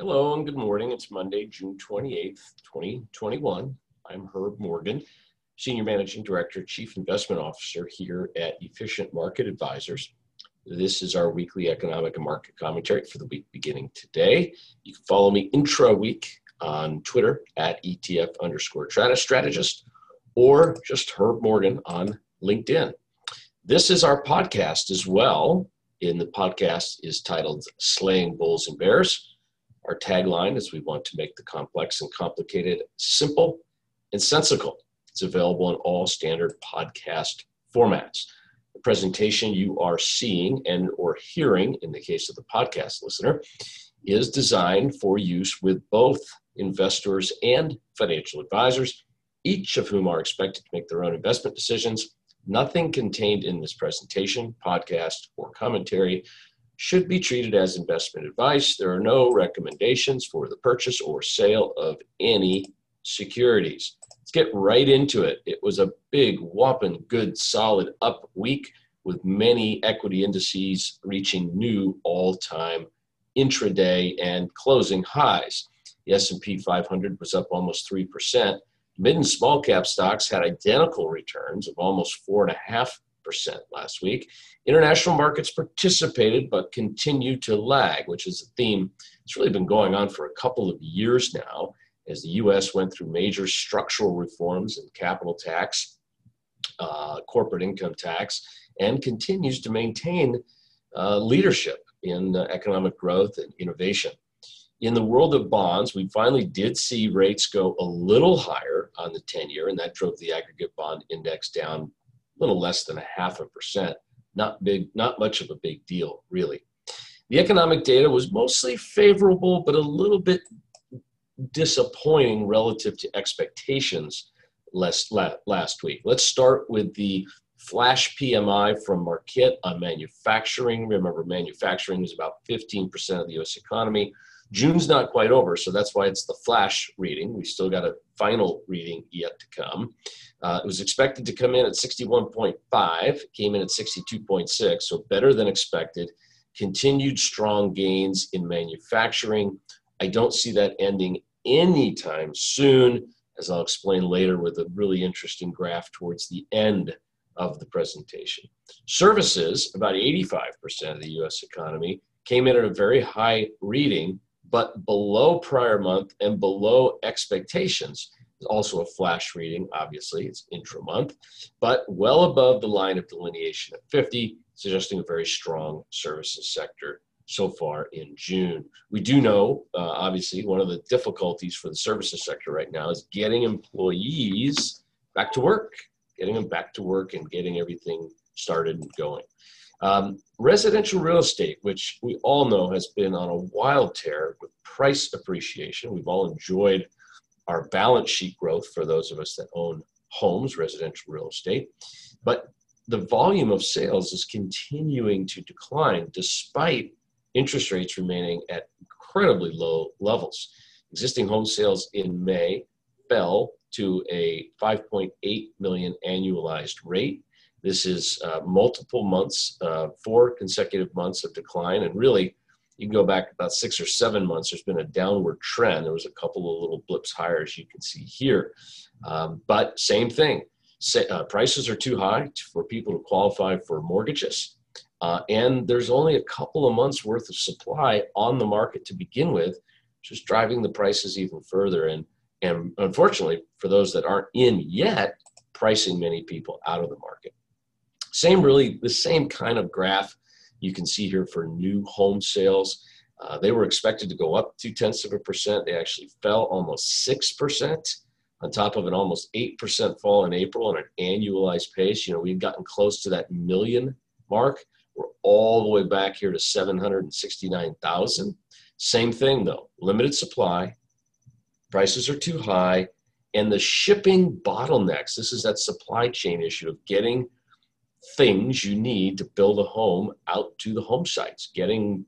Hello and good morning. It's Monday, June 28th, 2021. I'm Herb Morgan, Senior Managing Director, Chief Investment Officer here at Efficient Market Advisors. This is our weekly economic and market commentary for the week beginning today. You can follow me intra week on Twitter at ETF underscore strategist or just Herb Morgan on LinkedIn. This is our podcast as well. In the podcast is titled Slaying Bulls and Bears our tagline is we want to make the complex and complicated simple and sensical. It's available in all standard podcast formats. The presentation you are seeing and or hearing in the case of the podcast listener is designed for use with both investors and financial advisors, each of whom are expected to make their own investment decisions. Nothing contained in this presentation, podcast, or commentary should be treated as investment advice. There are no recommendations for the purchase or sale of any securities. Let's get right into it. It was a big, whopping, good, solid up week with many equity indices reaching new all-time intraday and closing highs. The S&P 500 was up almost 3%. Mid and small cap stocks had identical returns of almost 4.5% last week. International markets participated but continue to lag, which is a theme that's really been going on for a couple of years now as the U.S. went through major structural reforms in capital tax, uh, corporate income tax, and continues to maintain uh, leadership in uh, economic growth and innovation. In the world of bonds, we finally did see rates go a little higher on the 10 year, and that drove the aggregate bond index down little less than a half a percent. Not big, not much of a big deal, really. The economic data was mostly favorable, but a little bit disappointing relative to expectations last, last week. Let's start with the flash PMI from Markit on manufacturing. Remember, manufacturing is about 15% of the US economy. June's not quite over, so that's why it's the flash reading. We still got a final reading yet to come. Uh, it was expected to come in at 61.5, came in at 62.6, so better than expected. Continued strong gains in manufacturing. I don't see that ending anytime soon, as I'll explain later with a really interesting graph towards the end of the presentation. Services, about 85% of the US economy, came in at a very high reading but below prior month and below expectations. It's also a flash reading, obviously, it's intra month, but well above the line of delineation at 50, suggesting a very strong services sector so far in June. We do know, uh, obviously, one of the difficulties for the services sector right now is getting employees back to work, getting them back to work and getting everything started and going. Um, residential real estate, which we all know has been on a wild tear with price appreciation. We've all enjoyed our balance sheet growth for those of us that own homes, residential real estate. But the volume of sales is continuing to decline despite interest rates remaining at incredibly low levels. Existing home sales in May fell to a 5.8 million annualized rate. This is uh, multiple months, uh, four consecutive months of decline. And really, you can go back about six or seven months, there's been a downward trend. There was a couple of little blips higher, as you can see here. Um, but same thing, Say, uh, prices are too high for people to qualify for mortgages. Uh, and there's only a couple of months worth of supply on the market to begin with, just driving the prices even further. And, and unfortunately, for those that aren't in yet, pricing many people out of the market. Same, really, the same kind of graph you can see here for new home sales. Uh, they were expected to go up two tenths of a percent. They actually fell almost 6% on top of an almost 8% fall in April on an annualized pace. You know, we've gotten close to that million mark. We're all the way back here to 769,000. Same thing though, limited supply, prices are too high, and the shipping bottlenecks. This is that supply chain issue of getting things you need to build a home out to the home sites, getting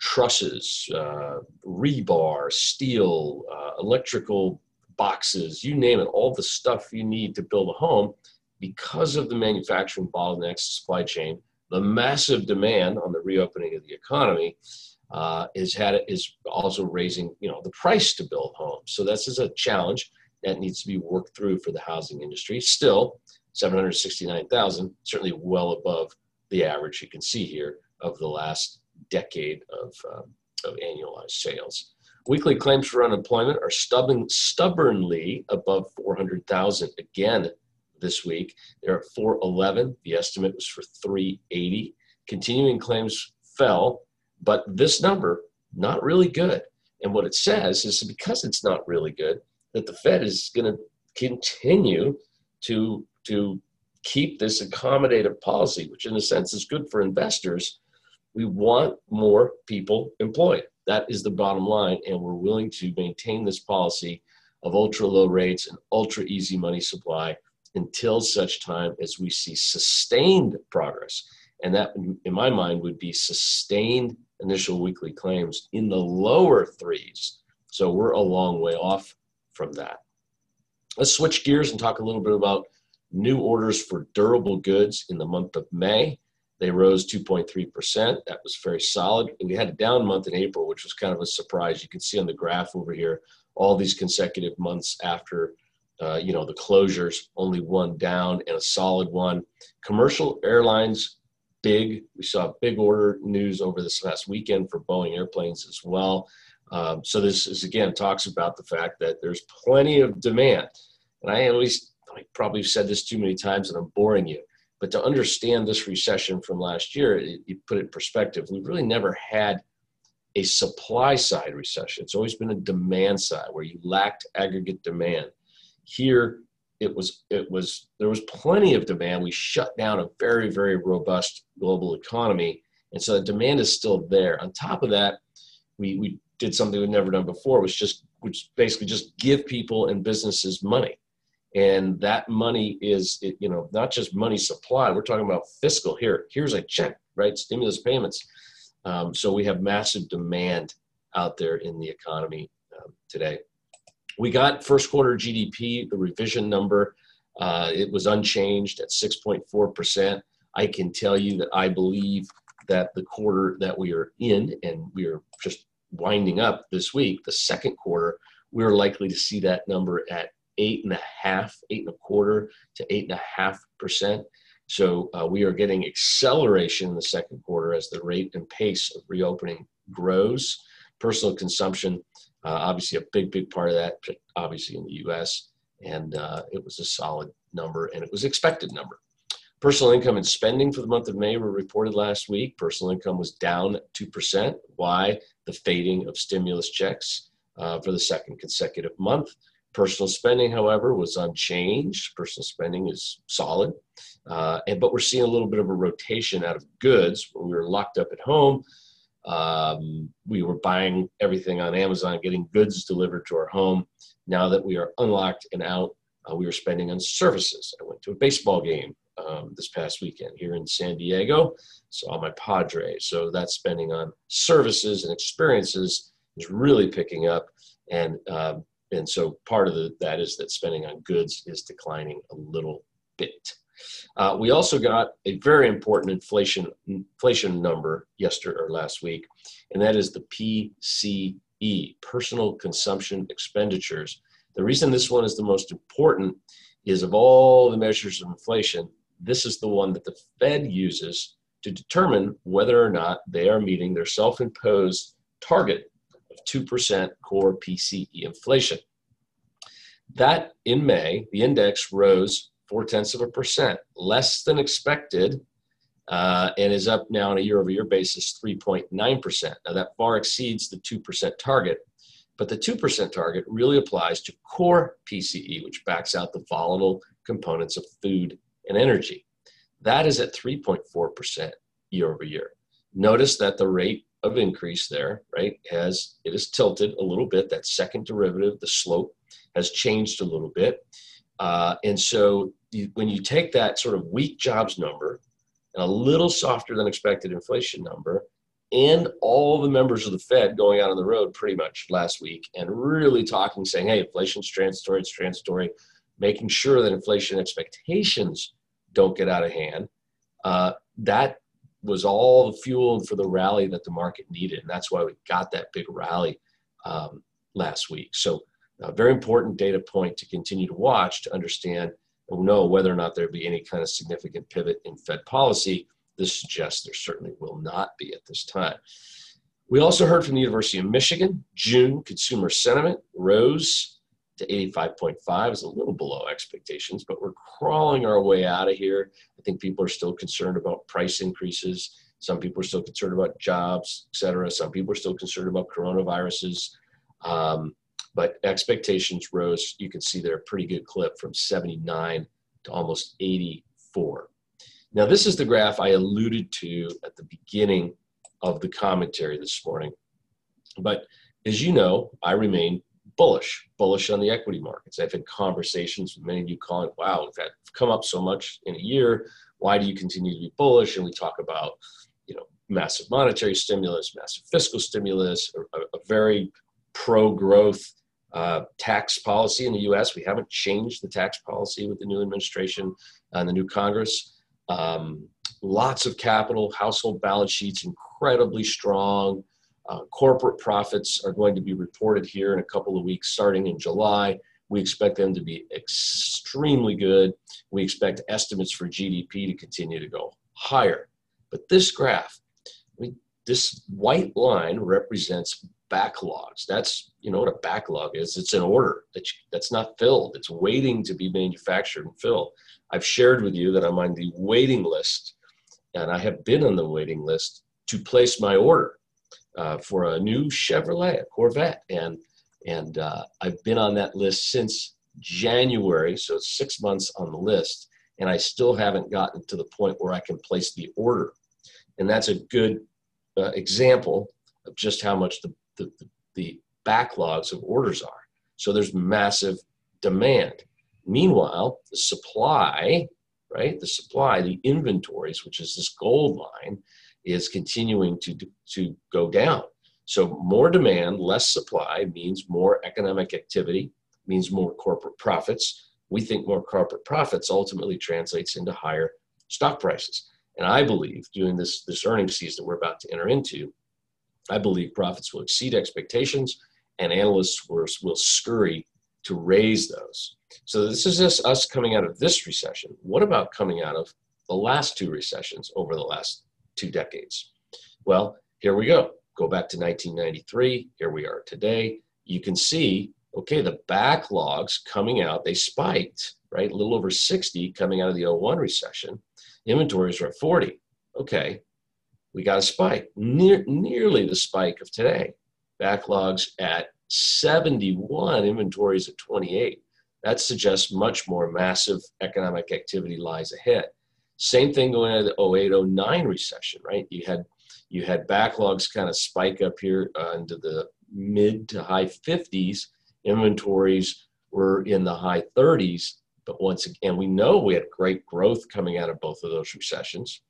trusses, uh, rebar, steel, uh, electrical boxes, you name it, all the stuff you need to build a home because of the manufacturing bottlenecks, supply chain, the massive demand on the reopening of the economy. uh, is had is also raising you know the price to build homes. So this is a challenge that needs to be worked through for the housing industry. Still, 769,000, certainly well above the average you can see here of the last decade of, um, of annualized sales. Weekly claims for unemployment are stubborn, stubbornly above 400,000 again this week. They're at 411. The estimate was for 380. Continuing claims fell, but this number, not really good. And what it says is because it's not really good, that the Fed is going to continue to, to keep this accommodative policy, which in a sense is good for investors. We want more people employed. That is the bottom line, and we're willing to maintain this policy of ultra low rates and ultra easy money supply until such time as we see sustained progress. And that, in my mind, would be sustained initial weekly claims in the lower threes. So we're a long way off from that. Let's switch gears and talk a little bit about new orders for durable goods in the month of May. They rose 2.3%. That was very solid. And we had a down month in April, which was kind of a surprise. You can see on the graph over here all these consecutive months after uh, you know the closures, only one down and a solid one. Commercial airlines, big. We saw big order news over this last weekend for Boeing airplanes as well. Um, so this is again talks about the fact that there's plenty of demand, and I always I probably said this too many times, and I'm boring you. But to understand this recession from last year, you put it in perspective. We've really never had a supply side recession. It's always been a demand side where you lacked aggregate demand. Here, it was it was there was plenty of demand. We shut down a very very robust global economy, and so the demand is still there. On top of that, we we did something we've never done before, which just which basically just give people and businesses money, and that money is you know not just money supply. We're talking about fiscal. Here, here's a check, right? Stimulus payments. Um, so we have massive demand out there in the economy um, today. We got first quarter GDP, the revision number. Uh, it was unchanged at 6.4%. I can tell you that I believe that the quarter that we are in, and we are just winding up this week, the second quarter, we're likely to see that number at eight and a half, eight and a quarter to eight and a half percent. So uh, we are getting acceleration in the second quarter as the rate and pace of reopening grows. Personal consumption uh, obviously, a big, big part of that, obviously in the U.S., and uh, it was a solid number, and it was expected number. Personal income and spending for the month of May were reported last week. Personal income was down 2%. Why? The fading of stimulus checks uh, for the second consecutive month. Personal spending, however, was unchanged. Personal spending is solid, uh, and but we're seeing a little bit of a rotation out of goods. When we were locked up at home, um, we were buying everything on Amazon, getting goods delivered to our home. Now that we are unlocked and out, uh, we are spending on services. I went to a baseball game um, this past weekend here in San Diego, saw my Padres. So that spending on services and experiences is really picking up, and um, and so part of the, that is that spending on goods is declining a little bit. Uh, we also got a very important inflation inflation number yesterday or last week, and that is the PCE, personal consumption expenditures. The reason this one is the most important is of all the measures of inflation, this is the one that the Fed uses to determine whether or not they are meeting their self-imposed target of 2% core PCE inflation. That in May, the index rose four tenths of a percent, less than expected, uh, and is up now on a year over year basis 3.9%. Now, that far exceeds the 2% target, but the 2% target really applies to core PCE, which backs out the volatile components of food and energy. That is at 3.4% year over year. Notice that the rate of increase there, right, has it is tilted a little bit. That second derivative, the slope, has changed a little bit. Uh, and so you, when you take that sort of weak jobs number and a little softer than expected inflation number, and all the members of the Fed going out on the road pretty much last week and really talking, saying, hey, inflation's transitory, it's transitory, making sure that inflation expectations don't get out of hand. Uh, that was all the fuel for the rally that the market needed, and that's why we got that big rally um, last week. So, a very important data point to continue to watch to understand and know whether or not there be any kind of significant pivot in Fed policy. This suggests there certainly will not be at this time. We also heard from the University of Michigan. June consumer sentiment rose to 85.5 is a little below expectations, but we're crawling our way out of here. I think people are still concerned about price increases. Some people are still concerned about jobs, et cetera. Some people are still concerned about coronaviruses. Um, but expectations rose. You can see there a pretty good clip from 79 to almost 84. Now, this is the graph I alluded to at the beginning of the commentary this morning. But as you know, I remain bullish, bullish on the equity markets. I've had conversations with many of you calling, wow, we've come up so much in a year. Why do you continue to be bullish? And we talk about, you know, massive monetary stimulus, massive fiscal stimulus, a, a very pro-growth uh, tax policy in the U.S. We haven't changed the tax policy with the new administration and the new Congress. Um, lots of capital, household balance sheets incredibly strong. Uh, corporate profits are going to be reported here in a couple of weeks, starting in July. We expect them to be extremely good. We expect estimates for GDP to continue to go higher. But this graph, we, this white line represents backlogs. That's you know what a backlog is. It's an order that you, that's not filled. It's waiting to be manufactured and filled. I've shared with you that I'm on the waiting list, and I have been on the waiting list to place my order uh, for a new Chevrolet, a Corvette, and and uh, I've been on that list since January, so it's six months on the list, and I still haven't gotten to the point where I can place the order, and that's a good uh, example of just how much the, the the backlogs of orders are. So there's massive demand. Meanwhile, the supply, right, the supply, the inventories, which is this gold line, is continuing to, to go down. So more demand, less supply means more economic activity, means more corporate profits. We think more corporate profits ultimately translates into higher stock prices. And I believe during this, this earnings season we're about to enter into, I believe profits will exceed expectations and analysts will, will scurry to raise those. So this is us coming out of this recession. What about coming out of the last two recessions over the last two decades. Well, here we go. Go back to 1993. Here we are today. You can see, okay, the backlogs coming out, they spiked, right? A little over 60 coming out of the 01 recession. Inventories are at 40. Okay, we got a spike, near, nearly the spike of today. Backlogs at 71, inventories at 28. That suggests much more massive economic activity lies ahead. Same thing going into the 08, 09 recession, right? You had you had backlogs kind of spike up here uh, into the mid to high 50s. Inventories were in the high 30s. But once again, we know we had great growth coming out of both of those recessions.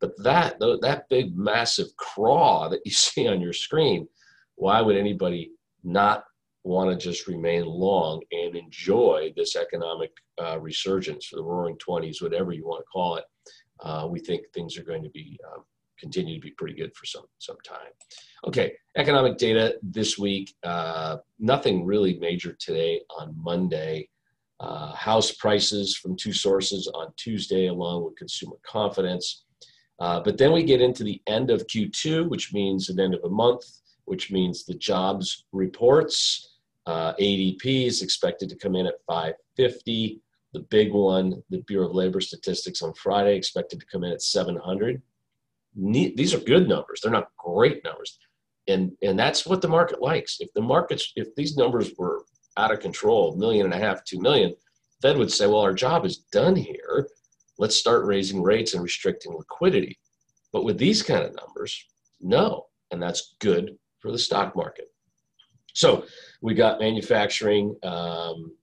But that that big massive craw that you see on your screen, why would anybody not want to just remain long and enjoy this economic uh, resurgence, the roaring 20s, whatever you want to call it, uh, we think things are going to be um, continue to be pretty good for some some time. Okay, economic data this week. Uh, nothing really major today on Monday. Uh, house prices from two sources on Tuesday, along with consumer confidence. Uh, but then we get into the end of Q2, which means an end of a month, which means the jobs reports. Uh, ADP is expected to come in at 550. The big one, the Bureau of Labor Statistics on Friday, expected to come in at 700. These are good numbers. They're not great numbers. And, and that's what the market likes. If the markets, if these numbers were out of control, million and a half, two million, Fed would say, well, our job is done here. Let's start raising rates and restricting liquidity. But with these kind of numbers, no. And that's good for the stock market. So we got manufacturing, um,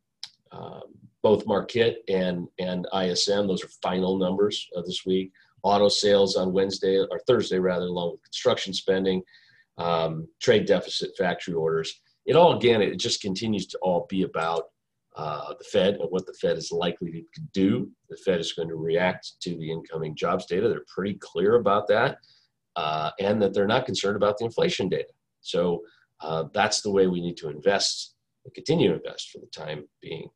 um, both Markit and and ISM. Those are final numbers of this week. Auto sales on Wednesday or Thursday rather, along with construction spending, um, trade deficit, factory orders. It all again, it just continues to all be about uh, the Fed and what the Fed is likely to do. The Fed is going to react to the incoming jobs data. They're pretty clear about that, uh, and that they're not concerned about the inflation data. So uh, that's the way we need to invest and continue to invest for the time being.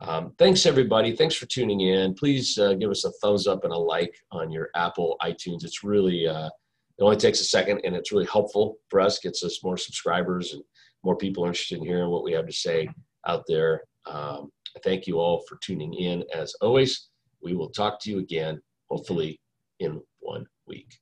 Um, thanks, everybody. Thanks for tuning in. Please uh, give us a thumbs up and a like on your Apple iTunes. It's really, uh, it only takes a second and it's really helpful for us, gets us more subscribers and more people interested in hearing what we have to say out there. Um, thank you all for tuning in. As always, we will talk to you again, hopefully in one week.